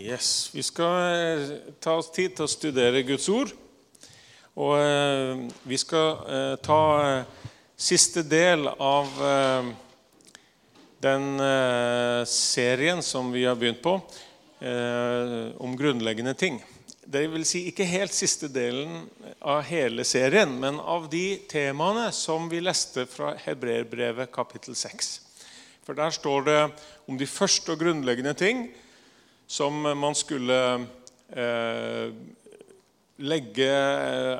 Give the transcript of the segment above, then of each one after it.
Yes, Vi skal eh, ta oss tid til å studere Guds ord. Og eh, vi skal eh, ta siste del av den serien som vi har begynt på, om grunnleggende ting. Det vil si ikke helt siste delen av hele serien, men av de temaene som vi leste fra Hebreerbrevet kapittel 6. For der står det om de første og grunnleggende ting som man skulle eh, legge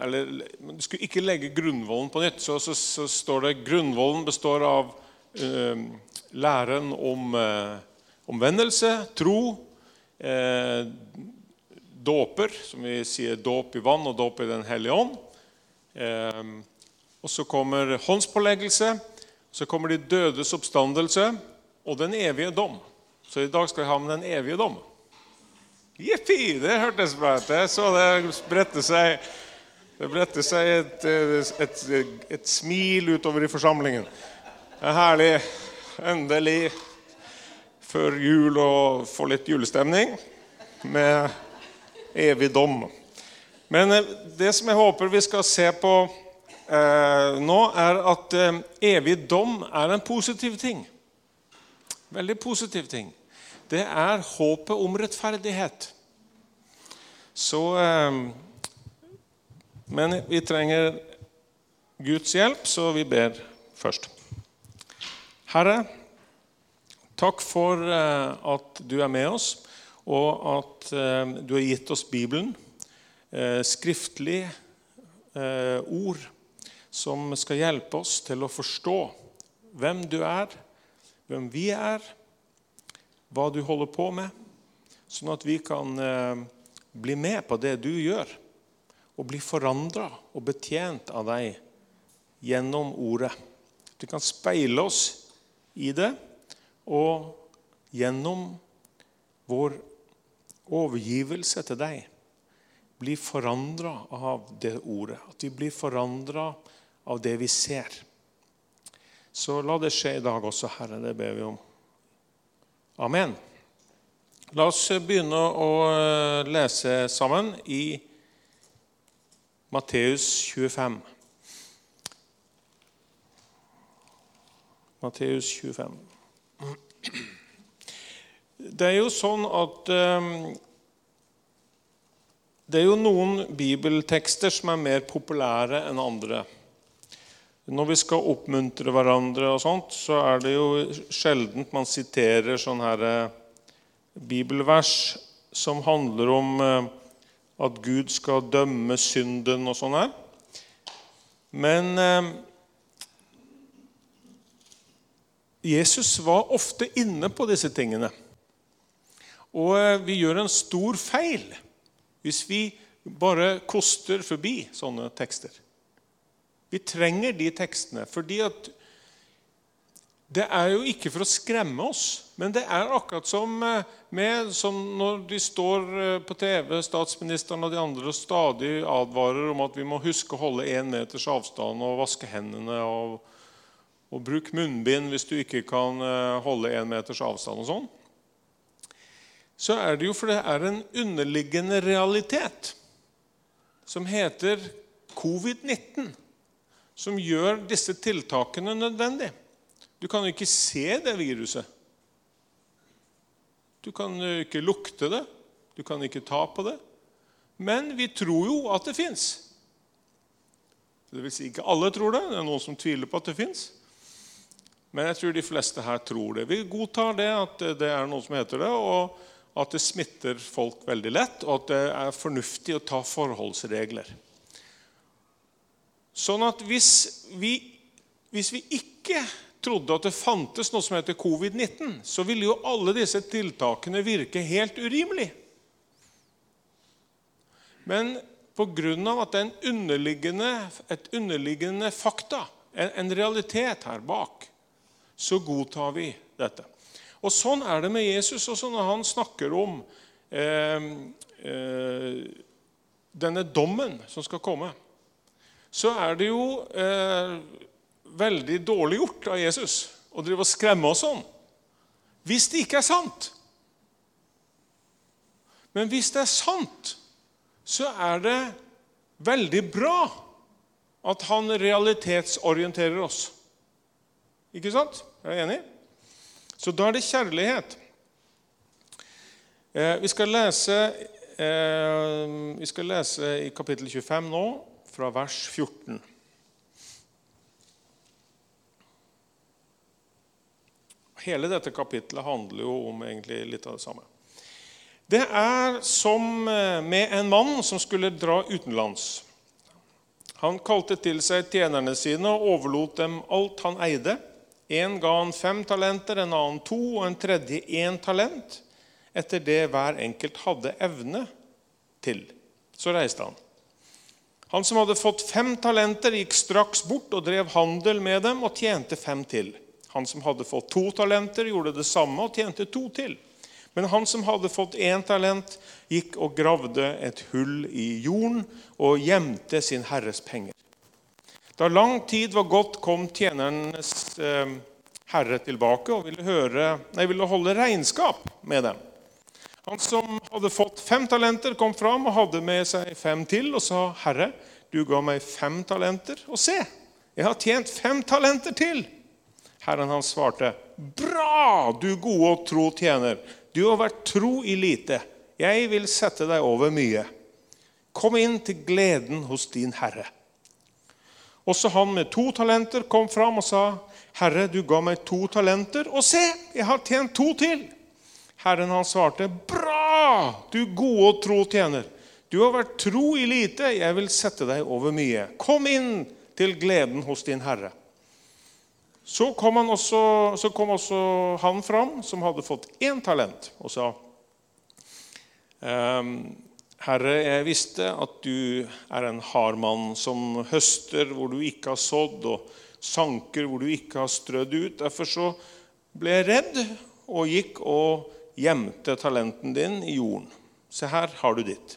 Eller man skulle ikke legge grunnvollen på nytt. Så, så, så står det grunnvollen består av eh, læren om eh, omvendelse, tro, eh, dåper, som vi sier dåp i vann og dåp i Den hellige ånd. Eh, og så kommer håndspåleggelse, så kommer de dødes oppstandelse og den evige dom. Så i dag skal vi ha med den evige dom. Jippi! Det hørtes bra ut. Jeg så det bredte seg, det bredte seg et, et, et, smil utover i forsamlingen. Det er herlig. Endelig før jul å få litt julestemning med evig dom. Men eh, det som jeg håper vi skal se på eh, nå, er at eh, evig dom er en positiv ting. Veldig positiv ting det er håpet om rettferdighet. Så eh, Men vi trenger Guds hjelp, så vi ber først. Herre, takk for eh, at du er med oss, og at eh, du har gitt oss Bibelen, skriftlig ord som skal hjelpe oss til å forstå hvem du er, hvem vi er hva du holder på med, sånn at vi kan eh, bli med på det du gjør, og bli forandra og betjent av deg gjennom ordet. Du kan speile oss i det, og gjennom vår overgivelse til deg bli forandra av det ordet. At vi blir forandra av det vi ser. Så la det skje i dag også, Herre. Det ber vi om. Amen. La oss begynne å eh, lese sammen i Matteus 25. Matteus 25. Det er jo sånn at um, Det er jo noen bibeltekster som er mer populære enn andre. Når vi skal oppmuntre hverandre, og sånt, så er det jo sjelden man siterer sånne her eh, bibelvers som handler om eh, at Gud skal dømme synden og sånn her. Men eh, Jesus var ofte inne på disse tingene. Og eh, vi gjør en stor feil hvis vi bare koster forbi sånne tekster. Vi trenger de tekstene. fordi at det er jo ikke for å skremme oss, men det er akkurat som, eh, med, som når de står eh, på TV, statsministeren og de andre, stadig advarer om at vi må huske å holde én meters avstand og vaske hendene og, og bruke munnbind hvis du ikke kan eh, holde én meters avstand og sånn. Så er det jo for det er en underliggende realitet som heter covid-19 som gjør disse tiltakene nødvendig. Du kan jo ikke se det viruset. Du kan jo ikke lukte det, du kan ikke ta på det. Men vi tror jo at det fins. Vil si ikke alle tror det. Det er noen som tviler på at det fins. Men jeg tror de fleste her tror det. Vi godtar det at det er noe som heter det, og at det smitter folk veldig lett, og at det er fornuftig å ta forholdsregler. Sånn at hvis vi, hvis vi ikke trodde at det fantes noe som heter covid-19, så ville jo alle disse tiltakene virke helt urimelig. Men pga. at det er en underliggende, et underliggende fakta, en, en, realitet her bak, så godtar vi dette. Og Sånn er det med Jesus også når han snakker om eh, eh, denne dommen som skal komme så er det jo eh, veldig dårlig gjort av Jesus å drive og skremme oss sånn hvis det ikke er sant. Men hvis det er sant, så er det veldig bra at han realitetsorienterer oss. Ikke sant? Er du enig? Så da er det kjærlighet. Eh, vi, skal lese, eh, vi skal lese i kapittel 25 nå, fra vers 14. Hele dette kapittelet handler jo om egentlig litt av det samme. Det er som eh, med en mann som skulle dra utenlands. Han kalte til seg tjenerne sine og overlot dem alt han eide. En ga han fem talenter, en annen to og en tredje én talent, etter det hver enkelt hadde evne til. Så reiste han. Han som hadde fått fem talenter, gikk straks bort og drev handel med dem og tjente fem til. Han som hadde fått to talenter, gjorde det samme og tjente to til. Men han som hadde fått én talent, gikk og gravde et hull i jorden og gjemte sin herres penger. Da lang tid var gått, kom tjenernes eh, herre tilbake og ville, høre, nei, ville holde regnskap med dem. Han som hadde fått fem talenter, kom fram og hadde med seg fem til og sa, 'Herre, du ga meg fem talenter, og se, jeg har tjent fem talenter til.' Herren hans svarte, 'Bra, du gode og tro tjener.' Du har vært tro i lite. Jeg vil sette deg over mye. Kom inn til gleden hos din herre. Også han med to talenter kom fram og sa, Herre, du ga meg to talenter, og se, jeg har tjent to til. Herren han svarte, Bra, du gode og tro tjener. Du har vært tro i lite, jeg vil sette deg over mye. Kom inn til gleden hos din herre. Så kom, også, så kom også han fram, som hadde fått én talent, og sa ehm, Herre, jeg visste at du er en hard mann som høster hvor du ikke har sådd, og sanker hvor du ikke har strødd ut. Derfor så ble jeg redd og gikk og gjemte talenten din i jorden. Se, her har du ditt.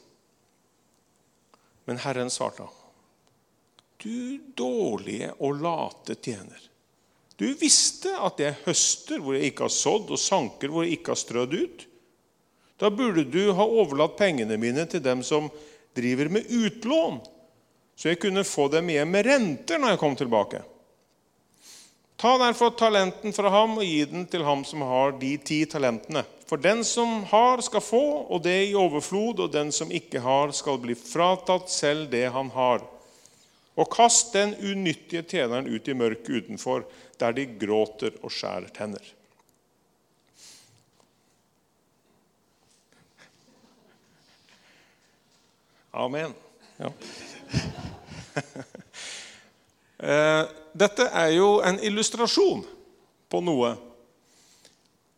Men Herren svarte, du dårlige og late tjener. Du visste at jeg høster hvor jeg ikke har sådd, og sanker hvor jeg ikke har strødd ut. Da burde du ha overlatt pengene mine til dem som driver med utlån, så jeg kunne få dem hjem med renter når jeg kom tilbake. Ta derfor talenten fra ham og gi den til ham som har de ti talentene. For den som har, skal få, og det i overflod, og den som ikke har, skal bli fratatt selv det han har. Og kast den unyttige tjeneren ut i mørket utenfor, der de gråter og skjærer tenner. Amen. Ja. Eh, dette er jo en illustrasjon på noe.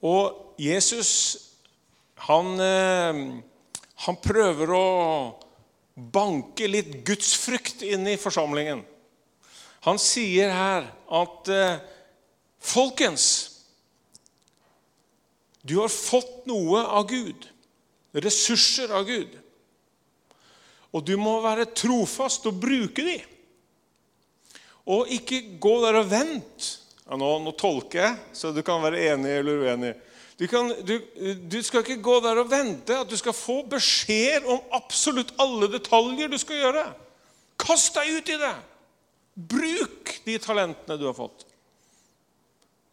Og Jesus, han, eh, han prøver å banke litt gudsfrykt inn i forsamlingen. Han sier her at eh, Folkens, du har fått noe av Gud. Ressurser av Gud. Og du må være trofast og bruke de. Og ikke gå der og vent. Ja, nå, nå, tolker jeg, så du kan være enig eller uenig. Du, kan, du, du, skal ikke gå der og vente at du skal få beskjed om absolutt alle detaljer du skal gjøre. Kast deg ut i det! Bruk de talentene du har fått.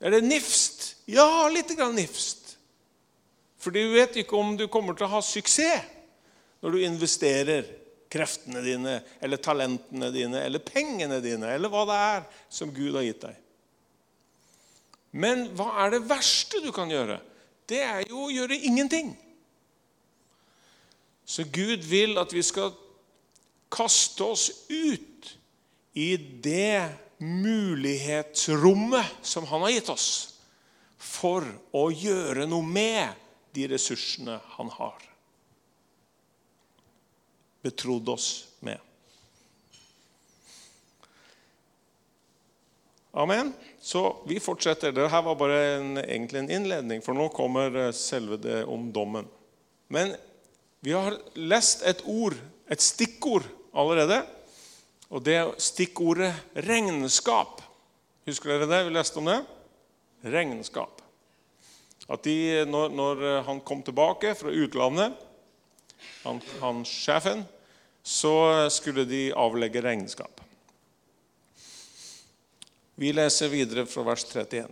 Er det nifst? Ja, litt grann nifst. For du vet ikke om du kommer til å ha suksess når du investerer kreftene dine eller talentene dine eller pengene dine eller hva det er som Gud har gitt deg. Men hva er det verste du kan gjøre? Det er jo å gjøre ingenting. Så Gud vil at vi skal kaste oss ut i det mulighetsrommet som han har gitt oss, for å gjøre noe med de ressursene han har betrodd oss med. Amen. Så vi fortsetter. Dette var bare en, egentlig en innledning, for nå kommer eh, selve det om dommen. Men vi har lest et ord, et stikkord, allerede. Og det er stikkordet regnskap. Husker dere det? Vi leste om det. Regnskap. At de, når, når han kom tilbake fra utlandet, han, han sjefen, så skulle de avlegge regnskap. Vi leser videre fra vers 31.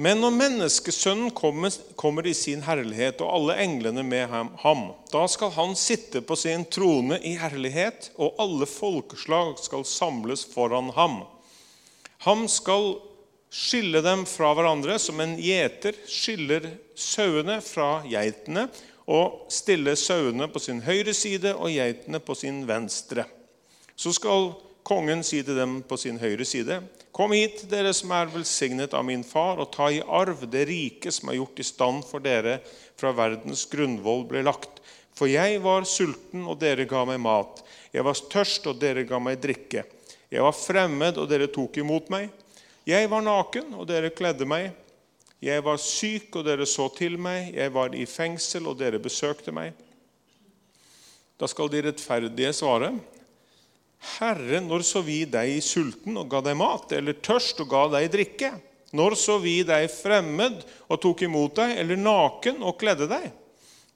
Men når menneskesønnen kommer, i sin herlighet og alle englene med ham, da skal han sitte på sin trone i herlighet, og alle folkeslag skal samles foran ham. Han skal skille dem fra hverandre som en gjeter skiller sauene fra geitene, og stille sauene på sin høyre side og geitene på sin venstre. Så skal kongen si til dem på sin høyre side.: Kom hit, dere som er velsignet av min far, og ta i arv det rike som er gjort i stand for dere fra verdens grunnvoll ble lagt. For jeg var sulten, og dere ga meg mat. Jeg var tørst, og dere ga meg drikke. Jeg var fremmed, og dere tok imot meg. Jeg var naken, og dere kledde meg. Jeg var syk, og dere så til meg. Jeg var i fengsel, og dere besøkte meg. Da skal de rettferdige svare. Herre, når så vi deg sulten og ga deg mat, eller tørst og ga deg drikke? Når så vi deg fremmed og tok imot deg, eller naken og kledde deg?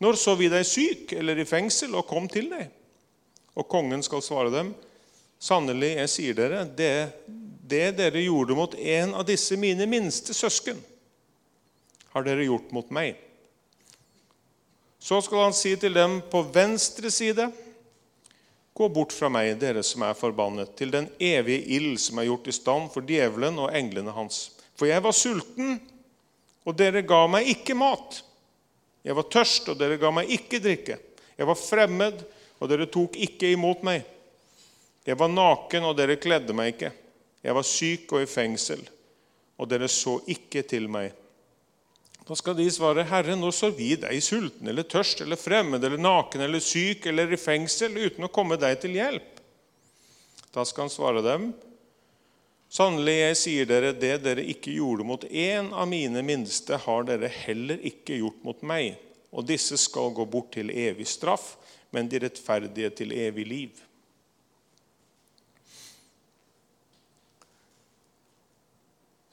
Når så vi deg syk eller i fengsel og kom til deg? Og kongen skal svare dem, sannelig, jeg sier dere, det, det dere gjorde mot en av disse mine minste søsken, har dere gjort mot meg. Så skal han si til dem på venstre side.: Gå bort fra meg, dere som er forbannet, til den evige ild som er gjort i stand for djevelen og englene hans. For jeg var sulten, og dere ga meg ikke mat. Jeg var tørst, og dere ga meg ikke drikke. Jeg var fremmed, og dere tok ikke imot meg. Jeg var naken, og dere kledde meg ikke. Jeg var syk og i fengsel, og dere så ikke til meg. Da skal de svare, Herre, når så vi deg sulten eller tørst eller fremmed eller naken eller syk eller i fengsel uten å komme deg til hjelp? Da skal han svare dem, Sannelig, jeg sier dere, det dere ikke gjorde mot én av mine minste, har dere heller ikke gjort mot meg. Og disse skal gå bort til evig straff, men de rettferdige til evig liv.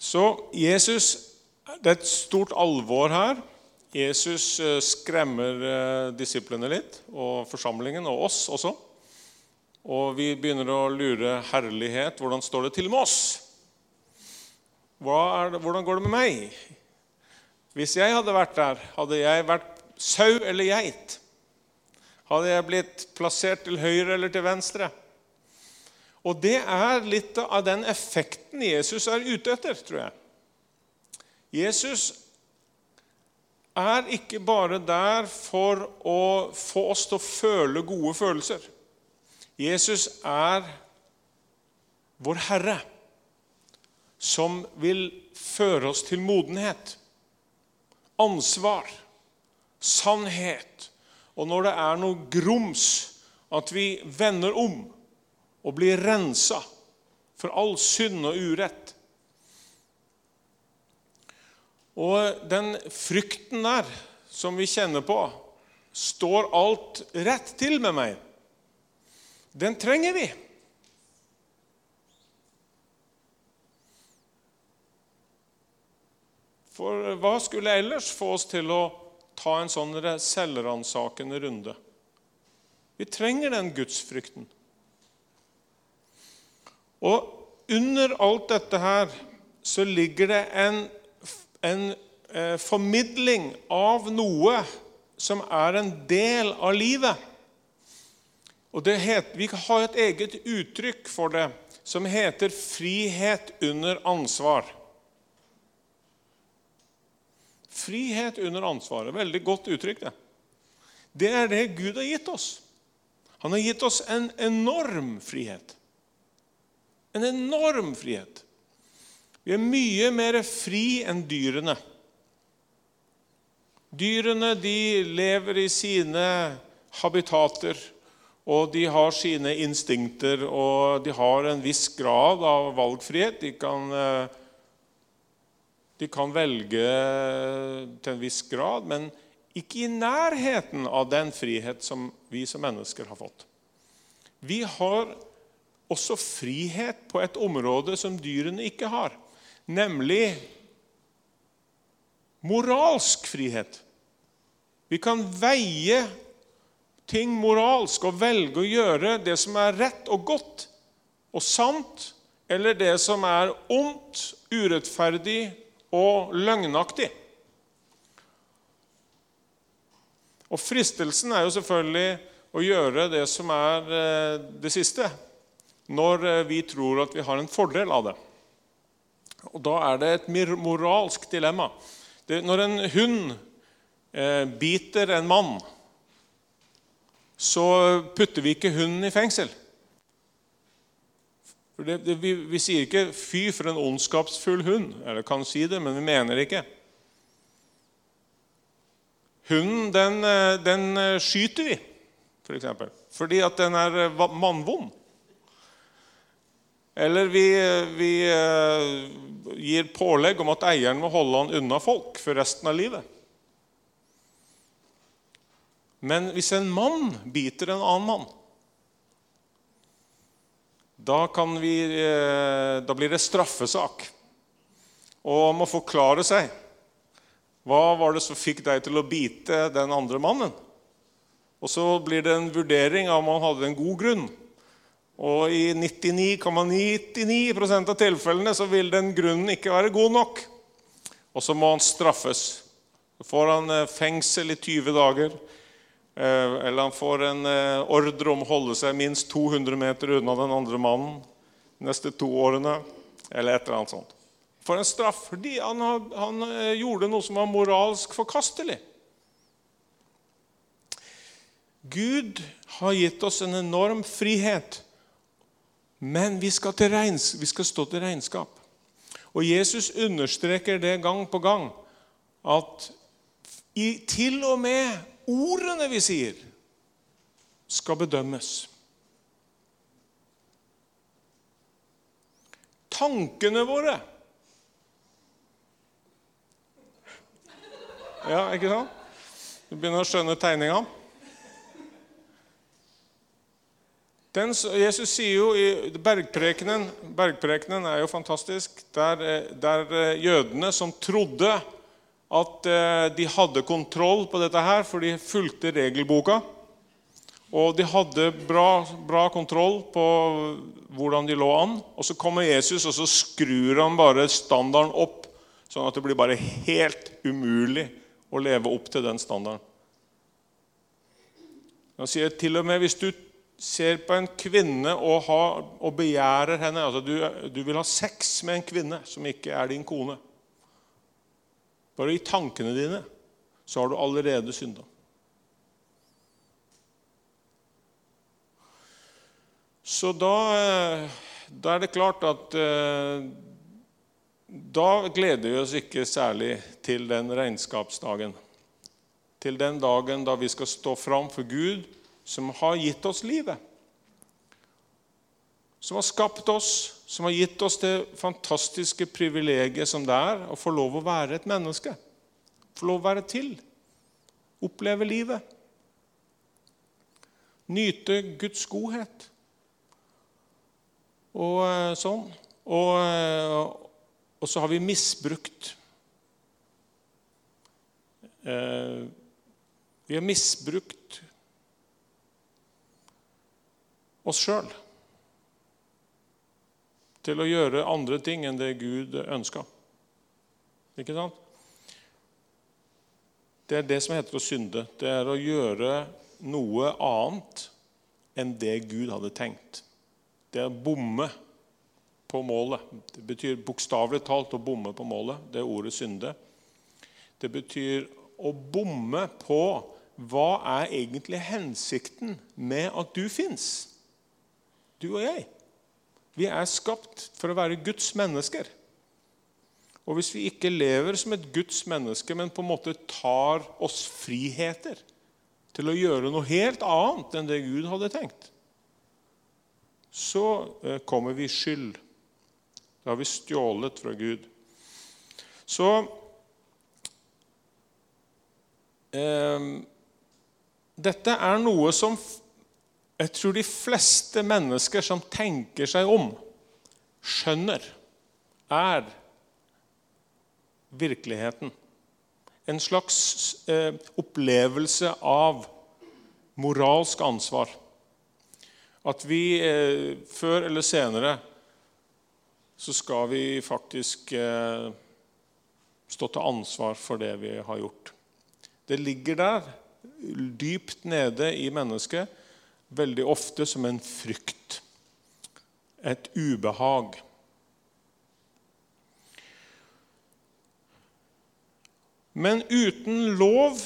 Så Jesus det er et stort alvor her. Jesus eh, skremmer eh, disiplene litt, og forsamlingen, og oss også. Og vi begynner å lure herlighet. Hvordan står det til med oss? Det, hvordan går det med meg? Hvis jeg hadde vært der, hadde jeg vært sau eller geit? Hadde jeg blitt plassert til høyre eller til venstre? Og det er litt av den effekten Jesus er ute etter, tror jeg. Jesus er ikke bare der for å få oss til å føle gode følelser. Jesus er vår Herre, som vil føre oss til modenhet, ansvar, sannhet. Og når det er noe grums, at vi vender om og blir rensa for all synd og urett. Og den frykten der som vi kjenner på Står alt rett til med meg? Den trenger vi. For hva skulle ellers få oss til å ta en sånn selvransakende runde? Vi trenger den gudsfrykten. Og under alt dette her så ligger det en en eh, formidling av noe som er en del av livet. Og heter, Vi har et eget uttrykk for det som heter 'frihet under ansvar'. Frihet under ansvaret. Veldig godt uttrykk, det. Det er det Gud har gitt oss. Han har gitt oss en enorm frihet. En enorm frihet. Vi er mye mer fri enn dyrene. Dyrene de lever i sine habitater, og de har sine instinkter, og de har en viss grad av valgfrihet. De kan, eh, de kan velge til en viss grad, men ikke i nærheten av den frihet som vi som mennesker har fått. Vi har også frihet på et område som dyrene ikke har nemlig moralsk frihet. Vi kan veie ting moralsk og velge å gjøre det som er rett og godt og sant, eller det som er ondt, urettferdig og løgnaktig. Og fristelsen er jo selvfølgelig å gjøre det som er eh, det siste, når eh, vi tror at vi har en fordel av det. Og Da er det et moralsk dilemma. Det, når en hund eh, biter en mann, så putter vi ikke hunden i fengsel. Det, det, vi, vi, sier ikke 'fy, for en ondskapsfull hund'. Eller kan si det, men vi mener det ikke. Hunden den, eh, den eh, skyter vi, for eksempel, fordi at den er eh, mannvond. Eller vi, vi gir pålegg om at eieren må holde han unna folk for resten av livet. Men hvis en mann biter en annen mann, da, vi, da blir det straffesak. Og må forklare seg. Hva var det som fikk deg til å bite den andre mannen? Og så blir det en vurdering av om han hadde en god grunn. Og i 99,99 ,99 av tilfellene så vil den grunnen ikke være god nok. Og så må han straffes. Så får han eh, fengsel i 20 dager. Eh, eller han får en eh, ordre om å holde seg minst 200 meter unna den andre mannen de neste to årene. Eller et eller annet sånt for en straff fordi han, han gjorde noe som var moralsk forkastelig. Gud har gitt oss en enorm frihet, men vi skal, regns, vi skal, stå til regnskap. Og Jesus understreker det gang på gang, at i, til og med ordene vi sier, skal bedømmes. Tankene våre Ja, ikke sant? Du begynner å skjønne tegninga. Den, Jesus sier jo i bergprekenen Bergprekenen er jo fantastisk. Der, eh, der eh, jødene som trodde at eh, de hadde kontroll på dette her, for de fulgte regelboka. Og de hadde bra, bra, kontroll på hvordan de lå an. Og så kommer Jesus, og så skrur han bare standarden opp, sånn at det blir bare helt umulig å leve opp til den standarden. Han sier til og med hvis du ser på en kvinne og, har, og begjærer henne altså du, du, vil ha sex med en kvinne som ikke er din kone. Bare i tankene dine så har du allerede synda. Så da, eh, da, er det klart at eh, da gleder vi oss ikke særlig til den regnskapsdagen. Til den dagen da vi skal stå fram for Gud, som har gitt oss livet. Som har skapt oss, som har gitt oss det fantastiske privilegiet som det er å få lov å være et menneske. Få lov å være til. Oppleve livet. Nyte Guds godhet. Og eh, sånn. Og, eh, og så har vi misbrukt eh, Vi har misbrukt oss sjøl til å gjøre andre ting enn det Gud ønska. Ikke sant? Det er det som heter å synde. Det er å gjøre noe annet enn det Gud hadde tenkt. Det er å bomme på målet. Det betyr bokstavelig talt å bomme på målet. Det er ordet synde. Det betyr å bomme på hva er egentlig hensikten med at du fins, du og jeg. Vi er skapt for å være Guds mennesker. Og hvis vi ikke lever som et Guds menneske, men på en måte tar oss friheter til å gjøre noe helt annet enn det Gud hadde tenkt, så eh, kommer vi skyld det har vi stjålet fra Gud. Så eh, Dette er noe som jeg tror de fleste mennesker som tenker seg om, skjønner er virkeligheten. En slags eh, opplevelse av moralsk ansvar. At vi eh, før eller senere så skal vi faktisk eh, stå til ansvar for det vi har gjort. Det ligger der, dypt nede i mennesket, veldig ofte som en frykt. Et ubehag. Men uten lov,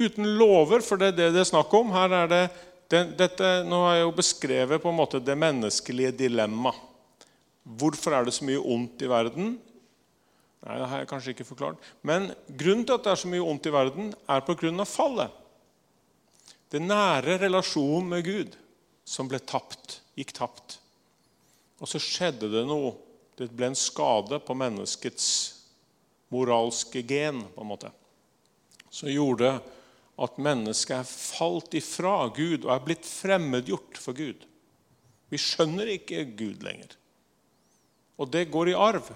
uten lover, for det er det det er snakk om her er det, det dette, Nå har jeg jo beskrevet på en måte det menneskelige dilemma. Hvorfor er det så mye ondt i verden? Nei, det har jeg kanskje ikke forklart. Men grunnen til at det er så mye ondt i verden, er pga. fallet. Den nære relasjonen med Gud som ble tapt, gikk tapt. Og så skjedde det noe. Det ble en skade på menneskets moralske gen, på en måte. Som gjorde at mennesket er falt ifra Gud og er blitt fremmedgjort for Gud. Vi skjønner ikke Gud lenger. Og det går i arv.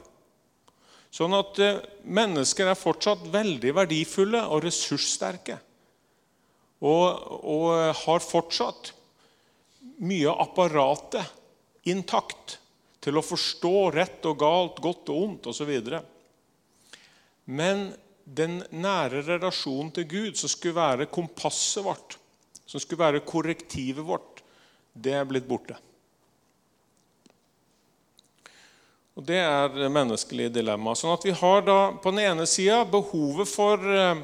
Sånn at eh, mennesker er fortsatt veldig verdifulle og ressurssterke. Og, og har fortsatt mye av apparatet intakt til å forstå rett og galt, godt og ondt osv. Men den nære relasjonen til Gud, som skulle være kompasset vårt, som skulle være korrektivet vårt, det er blitt borte. Og Det er det menneskelige dilemmaet. Sånn at vi har da på den ene sida behovet for, eh,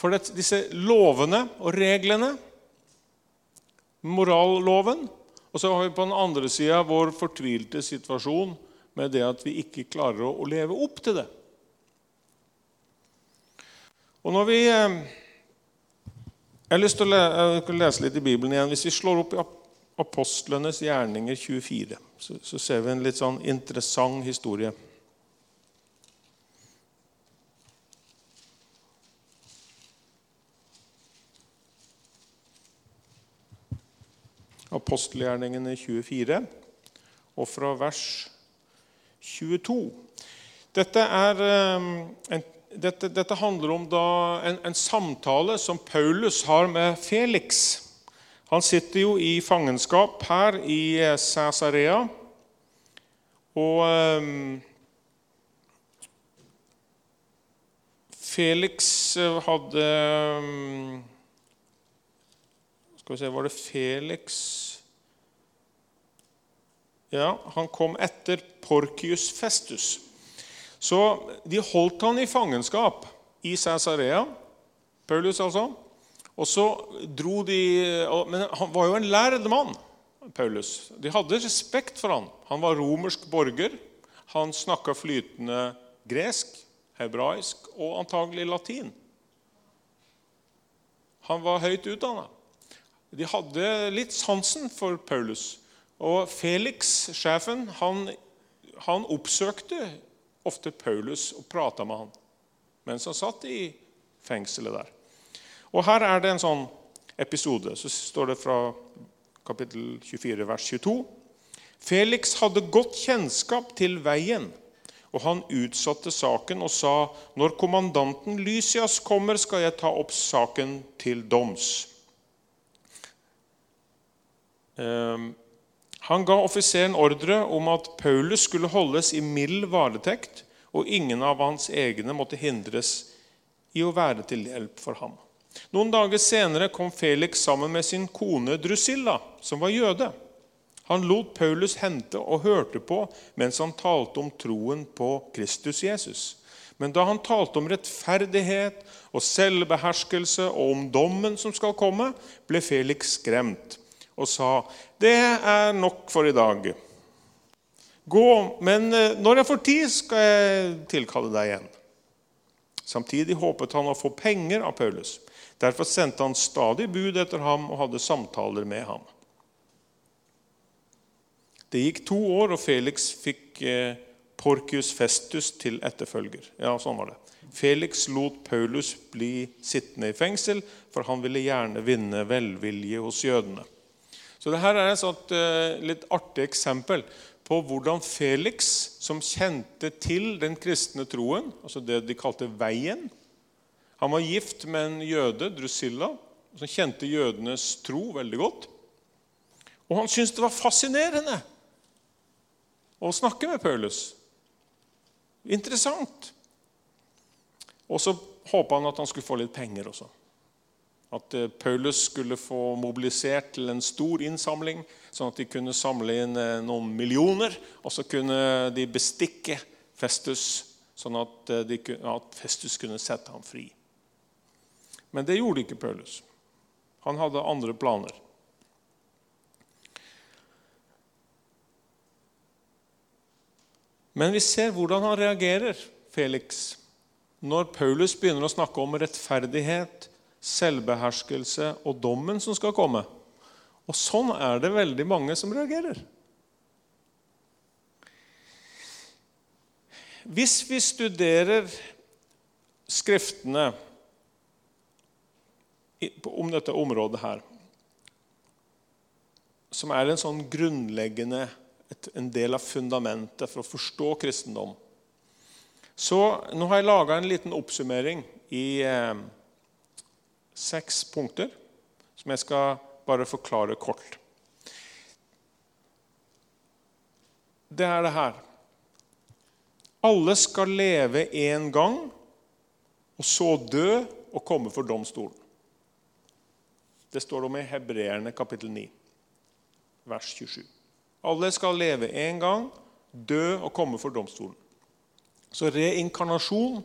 for det, disse lovene og reglene, moralloven. Og så har vi på den andre sida vår fortvilte situasjon med det at vi ikke klarer å, leve opp til det. Og når vi, eh, Jeg har lyst til å lese litt i Bibelen igjen. Hvis vi slår opp i Apostlenes gjerninger 24, så, så ser vi en litt sånn interessant historie. Apostelgjerningene 24, og fra vers 22. Dette, er, eh, en, dette, dette handler om en, en, samtale som Paulus har med Felix. Han sitter jo i fangenskap her i eh, Cæsarea. Og um, Felix hadde um, skal vi se, Var det Felix Ja, han kom etter Porcius Festus. Så de holdt han i fangenskap i Cæsarea, Paulus altså. Og så dro de Men han var jo en lærd mann, Paulus. De hadde respekt for han. Han var romersk borger. Han snakka flytende gresk, hebraisk og antagelig latin. Han var høyt utdanna. De hadde litt sansen for Paulus. Og Felix, sjefen, han, han oppsøkte ofte Paulus og prata med han mens han satt i fengselet der. Og Her er det en sånn episode. Så står det fra kapittel 24, vers 22. Felix hadde godt kjennskap til veien, og han utsatte saken og sa:" Når kommandanten Lysias kommer, skal jeg ta opp saken til doms. Ehm, han ga offiseren ordre om at Paulus skulle holdes i mild varetekt, og ingen av hans egne måtte hindres i å være til hjelp for ham. Noen dager senere kom Felix sammen med sin kone Drusilla, som var jøde. Han lot Paulus hente og hørte på mens han talte om troen på Kristus Jesus. Men da han talte om rettferdighet og selvbeherskelse og om dommen som skal komme, ble Felix skremt og sa, 'Det er nok for i dag. Gå, men eh, når jeg får tid, skal jeg tilkalle deg igjen.' Samtidig håpet han å få penger av Paulus. Derfor sendte han stadig bud etter ham og hadde samtaler med ham. Det gikk to år, og Felix fikk eh, Porcius Festus til etterfølger. Ja, sånn var det. Felix lot Paulus bli sittende i fengsel, for han ville gjerne vinne velvilje hos jødene. Så dette er et sånt, uh, litt artig eksempel på hvordan Felix, som kjente til den kristne troen, altså det de kalte veien Han var gift med en jøde, Drusilla, som kjente jødenes tro veldig godt. Og han syntes det var fascinerende å snakke med Paulus. Interessant. Og så håpa han at han skulle få litt penger også. At eh, Paulus skulle få mobilisert til en stor innsamling, sånn at de kunne samle inn eh, noen millioner. Og så kunne de bestikke Festus, sånn at, eh, de, at Festus kunne sette ham fri. Men det gjorde ikke Paulus. Han hadde andre planer. Men vi ser hvordan han reagerer, Felix, når Paulus begynner å snakke om rettferdighet, selvbeherskelse og dommen som skal komme. Og sånn er det veldig mange som reagerer. Hvis vi studerer Skriftene om dette området her, som er en sånn grunnleggende en del av fundamentet for å forstå kristendom. Så nå har jeg laga en liten oppsummering i eh, seks punkter som jeg skal bare forklare kort. Det er det her. Alle skal leve én gang, og så dø og komme for domstolen. Det står om i Hebreerne kapittel 9, vers 27. Alle skal leve én gang, dø og komme for domstolen. Så reinkarnasjon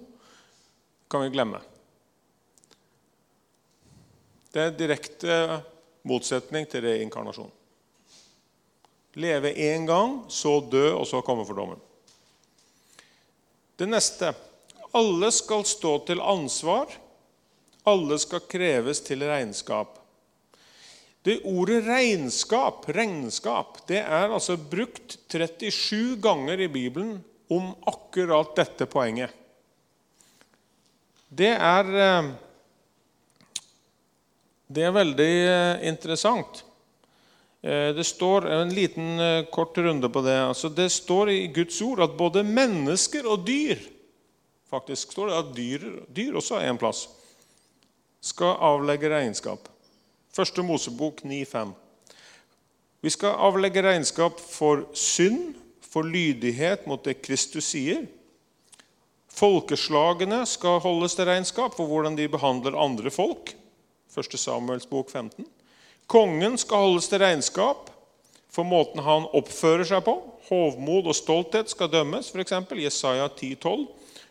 kan vi glemme. Det er direkte motsetning til reinkarnasjon. Leve én gang, så dø, og så komme for dommen. Det neste alle skal stå til ansvar. Alle skal kreves til regnskap. Det ordet regnskap, regnskap, det er altså brukt 37 ganger i Bibelen om akkurat dette poenget. Det er, eh, det er veldig eh, interessant. Eh, det står en liten kort runde på det. Altså, det står i Guds ord at både mennesker og dyr faktisk står det at dyr, dyr også er en plass skal avlegge regnskap. Første Mosebok 9,5. Vi skal avlegge regnskap for synd, for lydighet mot det Kristus sier. Folkeslagene skal holdes til regnskap for hvordan de behandler andre folk. 1. Samuels bok 15. Kongen skal holdes til regnskap for måten han oppfører seg på. Hovmod og stolthet skal dømmes, f.eks. Jesaja 10,12.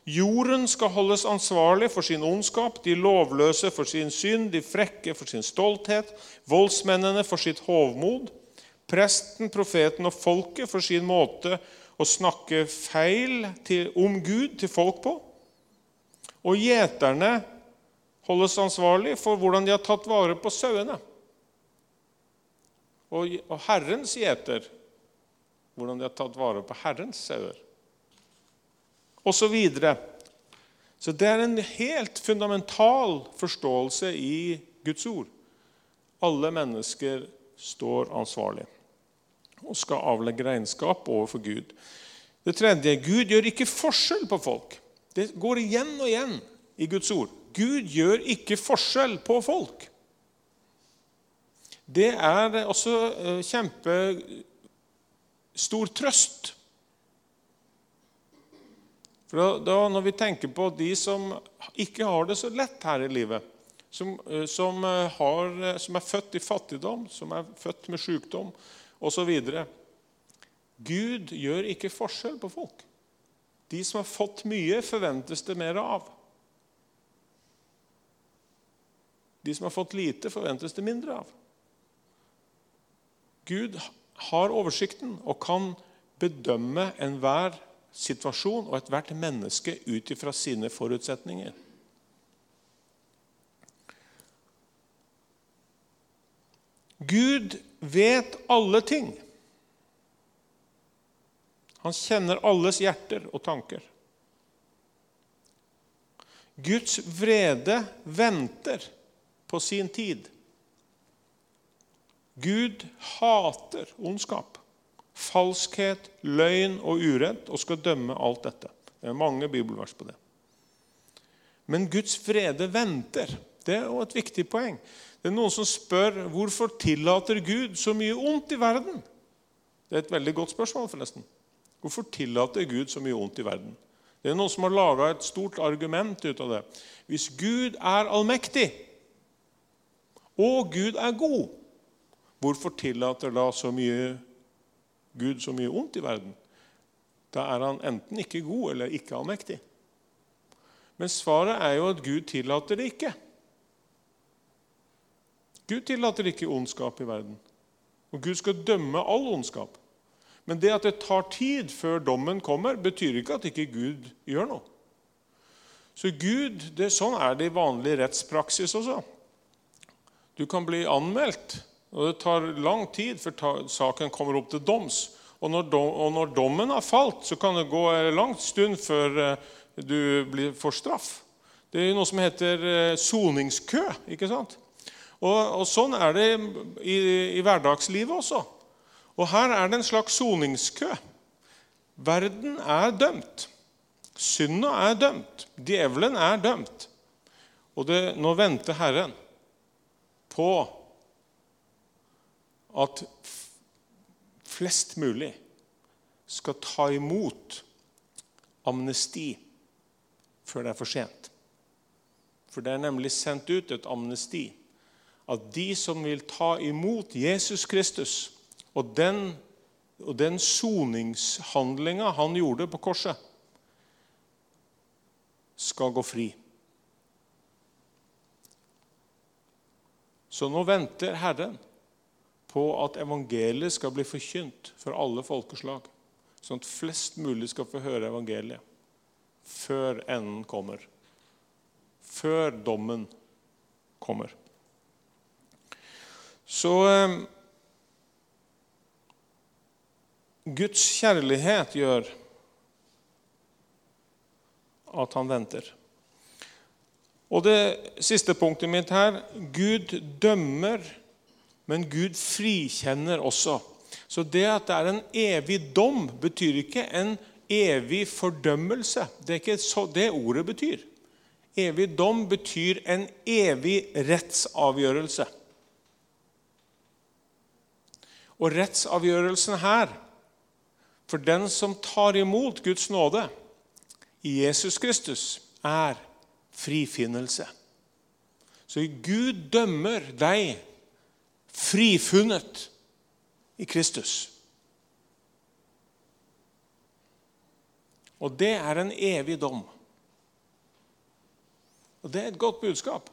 Jorden skal holdes ansvarlig for sin ondskap, de lovløse for sin synd, de frekke for sin stolthet, voldsmennene for sitt hovmod, presten, profeten og folket for sin måte å snakke feil til, om Gud til folk på. Og gjeterne holdes ansvarlig for hvordan de har tatt vare på sauene. Og, Herrens gjeter hvordan de har tatt vare på Herrens sauer Og Så, videre. så det er en helt fundamental forståelse i Guds ord. Alle mennesker står ansvarlig og skal avlegge regnskap overfor Gud. Det tredje Gud gjør ikke forskjell på folk. Det går igjen og igjen i Guds ord. Gud gjør ikke forskjell på folk. Det er også eh, kjempestor trøst for da, Når vi tenker på de som ikke har det så lett her i livet, som, eh, som, eh, har, som er født i fattigdom, som er født med sykdom osv. Gud gjør ikke forskjell på folk. De som har fått mye, forventes det mer av. De som har fått lite, forventes det mindre av. Gud har oversikten og kan bedømme enhver situasjon og ethvert menneske ut ifra sine forutsetninger. Gud vet alle ting. Han kjenner alles hjerter og tanker. Guds vrede venter på sin tid. Gud hater ondskap falskhet, løgn og urett og skal dømme alt dette. Det er mange bibelvers på det. Men Guds frede venter. Det er jo et viktig poeng. Det er noen som spør hvorfor tillater Gud så mye ondt i verden. Det er et veldig godt spørsmål, forresten. Hvorfor tillater Gud så mye ondt i verden? Det er noen som har laga et stort argument ut av det. Hvis Gud er allmektig, og Gud er god, hvorfor tillater da så mye Gud så mye ondt i verden? Da er han enten ikke god eller ikke allmektig. Men svaret er jo at Gud tillater det ikke. Gud tillater ikke ondskap i verden. Og Gud skal dømme all ondskap. Men det at det tar tid før dommen kommer, betyr ikke at ikke Gud gjør noe. Så Gud, det, Sånn er det i vanlig rettspraksis også. Du kan bli anmeldt, og det tar lang tid før saken kommer opp til doms. Og når, dom, og når dommen har falt, så kan det gå en lang stund før eh, du blir, får straff. Det er noe som heter eh, soningskø. ikke sant? Og, og Sånn er det i, i, hverdagslivet også. Og her er det en slags soningskø. Verden er dømt. Synda er dømt. Djevelen er dømt. Og det, nå venter Herren på at flest mulig skal ta imot amnesti før det er for sent. For det er nemlig sendt ut et amnesti at de som vil ta imot Jesus Kristus og den, og den soningshandlinga han gjorde på korset, skal gå fri. Så nå venter Herren på at evangeliet skal bli forkynt for alle folkeslag, sånn at flest mulig skal få høre evangeliet før enden kommer, før dommen kommer. Så eh, Guds kjærlighet gjør at han venter. Og det siste punktet mitt her Gud dømmer, men Gud frikjenner også. Så det at det er en evig dom, betyr ikke en evig fordømmelse. Det er ikke så det ordet betyr. Evig dom betyr en evig rettsavgjørelse. Og rettsavgjørelsen her, for den som tar imot Guds nåde i Jesus Kristus, er frifinnelse. Så Gud dømmer deg frifunnet i Kristus. Og det er en evig dom. Og det er et godt budskap.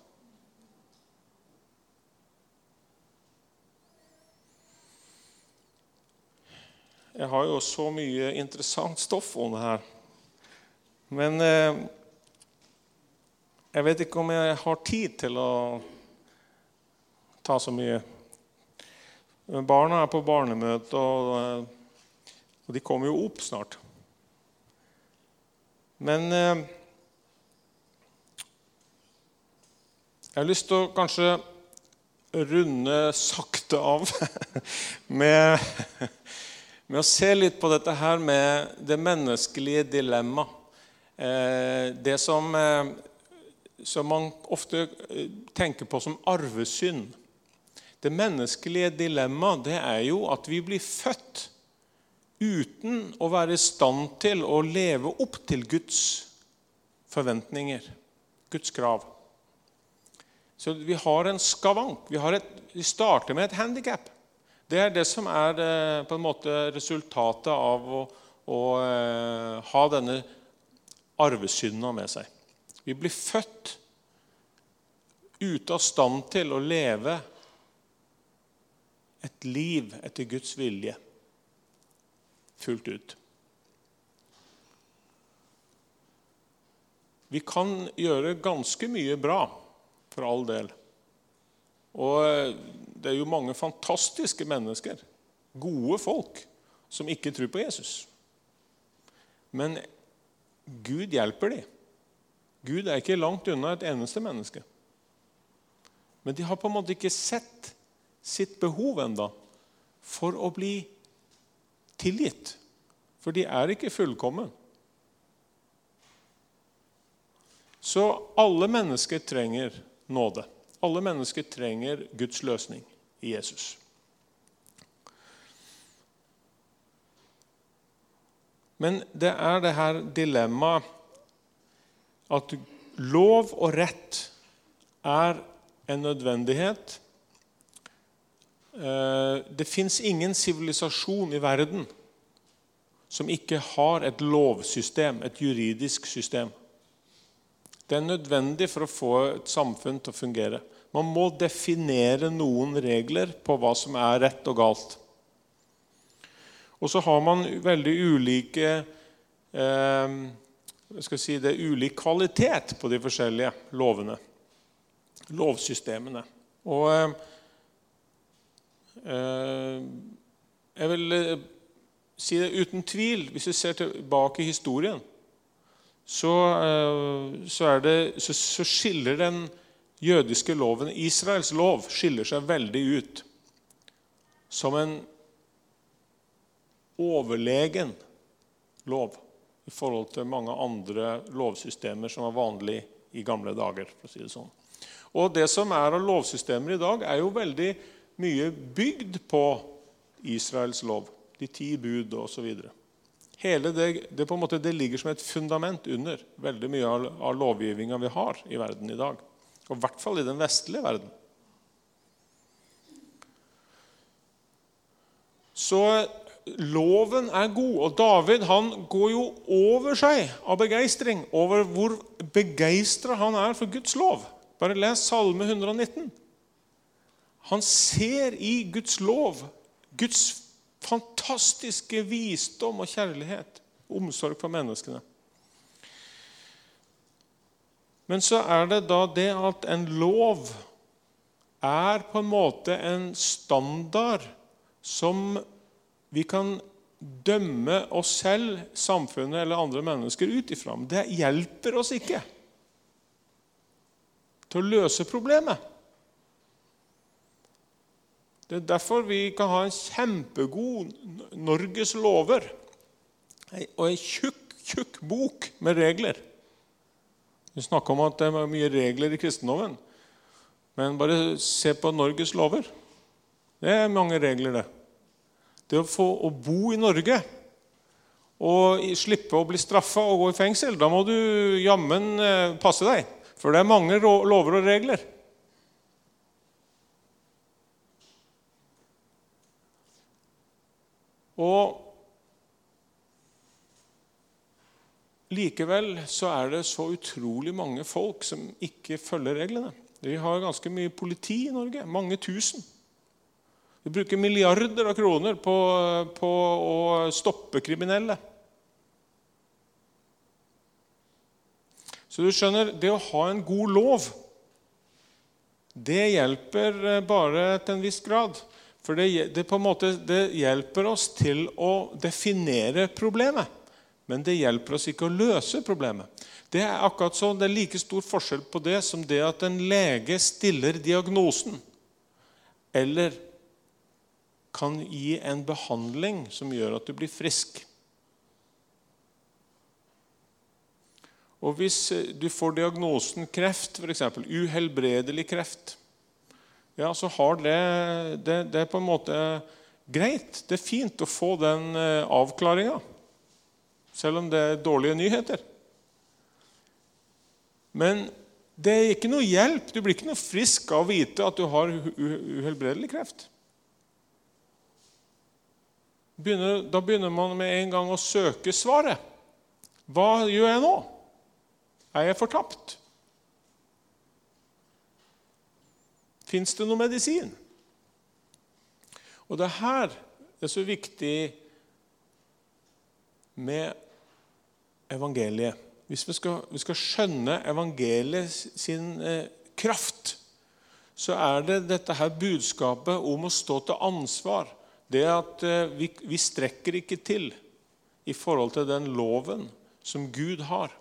Jeg har jo så mye interessant stoff om det her. Men eh, jeg vet ikke om jeg har tid til å ta så mye. Barna er på barnemøte, og, eh, de kommer jo opp snart. Men eh, jeg har lyst til å kanskje runde sakte av med med å se litt på dette her med det menneskelige dilemma. Eh, det som, som, man ofte eh, tenker på som arvesynd. Det menneskelige dilemmaet det er jo at vi blir født uten å være i stand til å leve opp til Guds forventninger, Guds krav. Så vi har en skavank. Vi, et, vi starter med et handikap. Det er det som er eh, på en måte resultatet av å, å eh, ha denne arvesynda med seg. Vi blir født ute av stand til å leve et liv etter Guds vilje fullt ut. Vi kan gjøre ganske mye bra, for all del. Og eh, det er jo mange fantastiske mennesker, gode folk, som ikke tror på Jesus. Men Gud hjelper dem. Gud er ikke langt unna et eneste menneske. Men de har på en måte ikke sett sitt behov enda for å bli tilgitt. For de er ikke fullkomne. Så alle mennesker trenger nåde. Alle mennesker trenger Guds løsning i Jesus. Men det er det her dilemmaet at lov og rett er en nødvendighet. Eh, det fins ingen sivilisasjon i verden som ikke har et lovsystem, et juridisk system. Det er nødvendig for å få et samfunn til å fungere. Man må definere noen regler på hva som er rett og galt. Og så har man veldig ulike eh, skal si det, er ulik kvalitet på de forskjellige lovene, lovsystemene. Og eh, eh jeg vil eh, si det uten tvil, hvis vi ser tilbake i historien, så, eh, så, det, så, så skiller den jødiske loven, Israels lov, skiller seg veldig ut som en overlegen lov i forhold til mange andre lovsystemer som var vanlig i gamle dager. for å si det sånn. Og Det som er av lovsystemer i dag, er jo veldig mye bygd på Israels lov. De ti bud osv. Hele det, det, på en måte, det ligger som et fundament under veldig mye av, av lovgivninga vi har i verden i dag. Og i hvert fall i den vestlige verden. Så loven er god. Og David han går jo over seg av begeistring over hvor begeistra han er for Guds lov. Bare les Salme 119. Han ser i Guds lov Guds fantastiske visdom og kjærlighet, omsorg for menneskene. Men så er det da det at en lov er på en måte en standard som vi kan dømme oss selv, samfunnet eller andre mennesker ut ifra. Men det hjelper oss ikke til å løse problemet. Det er derfor vi kan ha en kjempegod Norges lover og en tjukk, tjukk bok med regler. Vi snakker om at det er mye regler i kristendommen. Men bare se på Norges lover. Det er mange regler, det. Det å få å bo i Norge og slippe å bli straffa og gå i fengsel, da må du jammen eh, passe deg. For det er mange lover og regler. Og likevel så er det så utrolig mange folk som ikke følger reglene. Vi har ganske mye politi i Norge. Mange tusen. Vi bruker milliarder av kroner på, på å stoppe kriminelle. Så du skjønner, det å ha en god lov, det hjelper eh, bare til en viss grad. For det, det, måte, det hjelper oss til å definere problemet. Men det hjelper oss ikke å løse problemet. Det er akkurat sånn, det er like stor forskjell på det som det at en lege stiller diagnosen, eller kan gi en behandling som gjør at du blir frisk. Og Hvis eh, du får diagnosen kreft, f.eks. uhelbredelig kreft, ja, så har det, det, det er på en måte greit. Det er fint å få den eh, avklaringa, selv om det er dårlige nyheter. Men det er ikke noe hjelp. Du blir ikke noe frisk av å vite at du har uhelbredelig kreft begynner, da begynner man med en gang å søke svaret. Hva gjør jeg nå? Er jeg fortapt? Fins det noe medisin? Og det er her er så viktig med evangeliet. Hvis vi skal, vi skal skjønne evangeliet sin eh, kraft, så er det dette her budskapet om å stå til ansvar det at eh, vi, vi strekker ikke til i forhold til den loven som Gud har.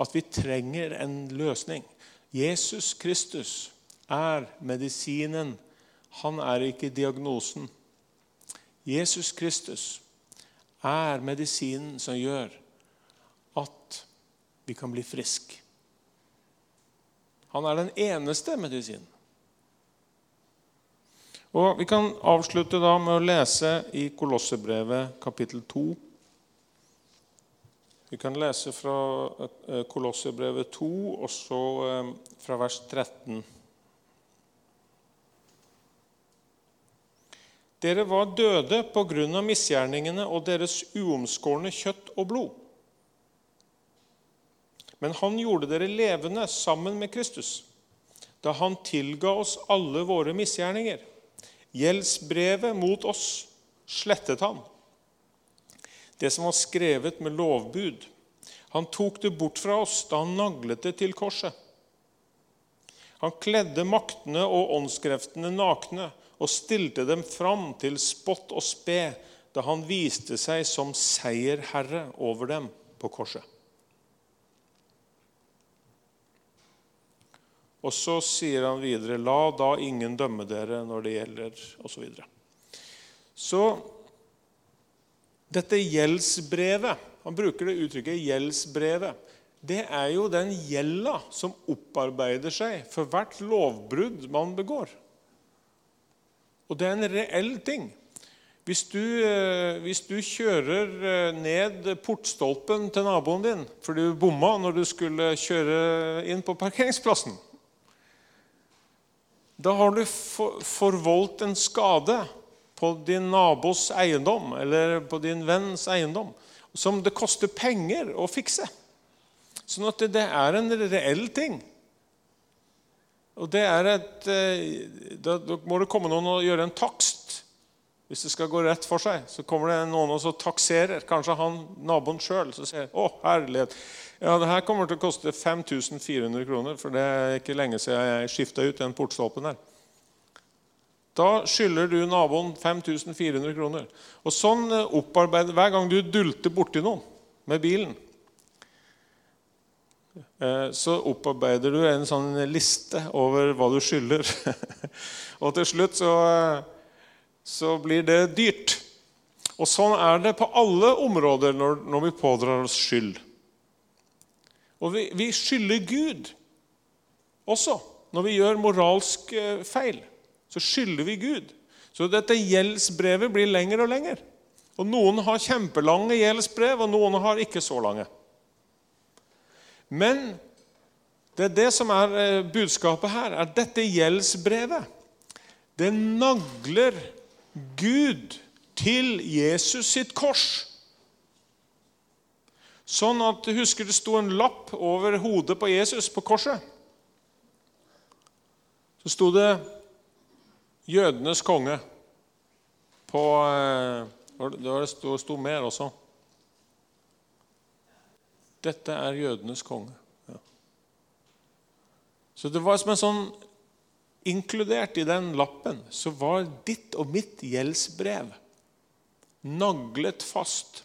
At vi trenger en løsning. Jesus Kristus er medisinen. Han er ikke diagnosen. Jesus Kristus er medisinen som gjør at vi kan bli friske. Han er den eneste medisinen. Og Vi kan avslutte da med å lese i Kolossebrevet kapittel 2. Vi kan lese fra eh, Kolossebrevet 2, og så eh, fra vers 13. Dere var døde på grunn av misgjerningene og deres uomskårne kjøtt og blod. Men han gjorde dere levende sammen med Kristus da han tilga oss alle våre misgjerninger. Gjeldsbrevet mot oss slettet han. Det som var skrevet med lovbud. Han tok det bort fra oss da han naglet det til korset. Han kledde maktene og åndskreftene nakne og stilte dem fram til spott og spe da han viste seg som seierherre over dem på korset. Og så sier han videre, la da ingen dømme dere når det gjelder osv. Så, videre. så dette gjeldsbrevet Han bruker det uttrykket 'gjeldsbrevet'. Det er jo den gjelda som opparbeider seg for hvert lovbrudd man begår. Og det er en reell ting. Hvis du, eh, hvis du, kjører eh, ned portstolpen til naboen din fordi du bomma når du skulle kjøre inn på parkeringsplassen, da har du forvoldt en skade på din nabos eiendom eller på din venns eiendom som det koster penger å fikse. Sånn at det er en reell ting. Og det er et, eh, Da må det komme noen og gjøre en takst. Hvis det skal gå rett for seg, så kommer det noen og takserer. Kanskje han naboen sjøl. Så sier å herlighet, ja, det her kommer til å koste 5400 kroner, for det er ikke lenge siden jeg skifta ut den portstolpen her. Da skylder du naboen 5400 kroner. Og sånn eh, opparbeider Hver gang du dulter borti noen med bilen, eh, så opparbeider du en sånn liste over hva du skylder. Og til slutt så, eh, så blir det dyrt. Og sånn er det på alle områder når, når vi pådrar oss skyld. Og vi, vi skylder Gud også når vi gjør moralsk eh, feil. Så skylder vi Gud. Så dette gjeldsbrevet blir lengre og lengre. Og Noen har kjempelange gjeldsbrev, og noen har ikke så lange. Men det er det som er eh, budskapet her, at dette gjeldsbrevet. Det nagler Gud til Jesus sitt kors. Sånn at du husker det sto en lapp over hodet på Jesus på korset. Så sto det 'Jødenes konge' på eh, Det sto, sto mer også. Dette er jødenes konge. Ja. Så det var som en sånn Inkludert i den lappen så var ditt og mitt gjeldsbrev naglet fast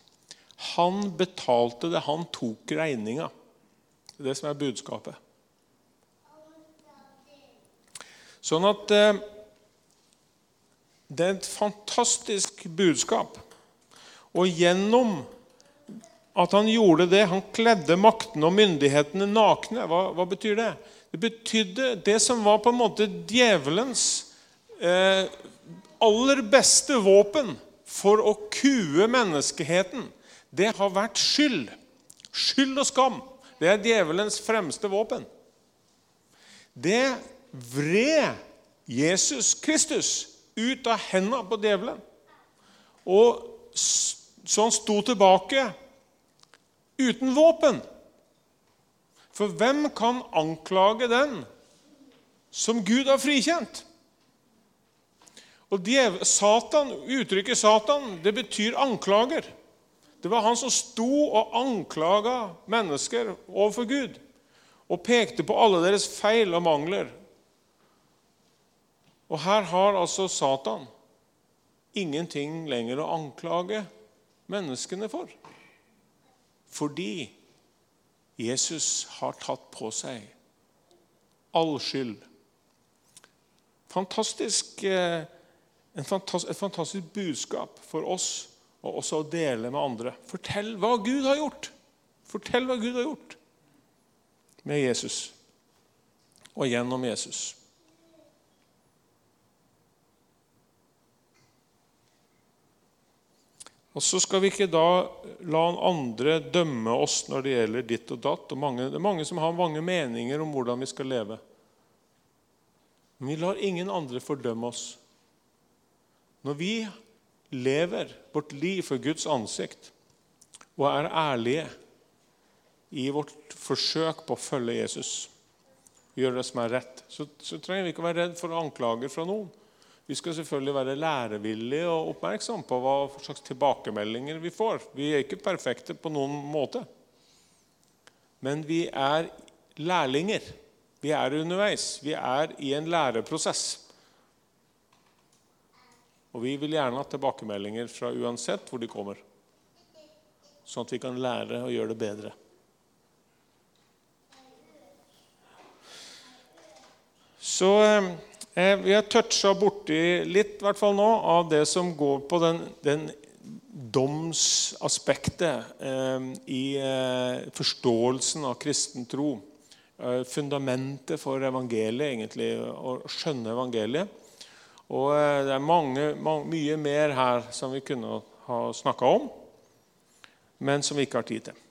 han betalte det. Han tok regninga. Det er det som er budskapet. Sånn at eh, det er et fantastisk budskap. Og gjennom at han gjorde det Han kledde maktene og myndighetene nakne. Hva, hva, betyr det? Det betydde det som var på en måte djevelens eh, aller beste våpen for å kue menneskeheten det har vært skyld. Skyld og skam. Det er djevelens fremste våpen. Det vred Jesus Kristus ut av hendene på djevelen. Og så han sto tilbake uten våpen. For hvem kan anklage den som Gud har frikjent? Og Satan, Uttrykket 'Satan' det betyr anklager. Det var han som sto og anklaga mennesker overfor Gud og pekte på alle deres feil og mangler. Og her har altså Satan ingenting lenger å anklage menneskene for. Fordi Jesus har tatt på seg all skyld. Fantastisk, eh, et fantastisk budskap for oss og også å dele med andre. Fortell hva Gud har gjort. Fortell hva Gud har gjort med Jesus. og gjennom Jesus. Og Så skal vi ikke da la andre dømme oss når det gjelder ditt og datt. Og mange, det er mange som har mange meninger om hvordan vi skal leve. Men vi lar ingen andre fordømme oss. Når vi lever vårt liv for Guds ansikt og er ærlige i vårt forsøk på å følge Jesus, gjøre det som er rett, så, så trenger vi ikke å være redd for anklager fra noen. Vi skal selvfølgelig være lærevillige og oppmerksomme på hva slags tilbakemeldinger vi får. Vi er ikke perfekte på noen måte. Men vi er lærlinger. Vi er underveis. Vi er i en læreprosess. Og vi vil gjerne ha tilbakemeldinger fra uansett hvor de kommer, sånn at vi kan lære å gjøre det bedre. Så Eh, vi har toucha borti litt hvert fall nå, av det som går på den, den domsaspektet eh, i eh, forståelsen av kristen tro. Eh, fundamentet for evangeliet, egentlig, å skjønne evangeliet. Og eh, det er mange, mye mer her som vi kunne ha snakka om, men som vi ikke har tid til.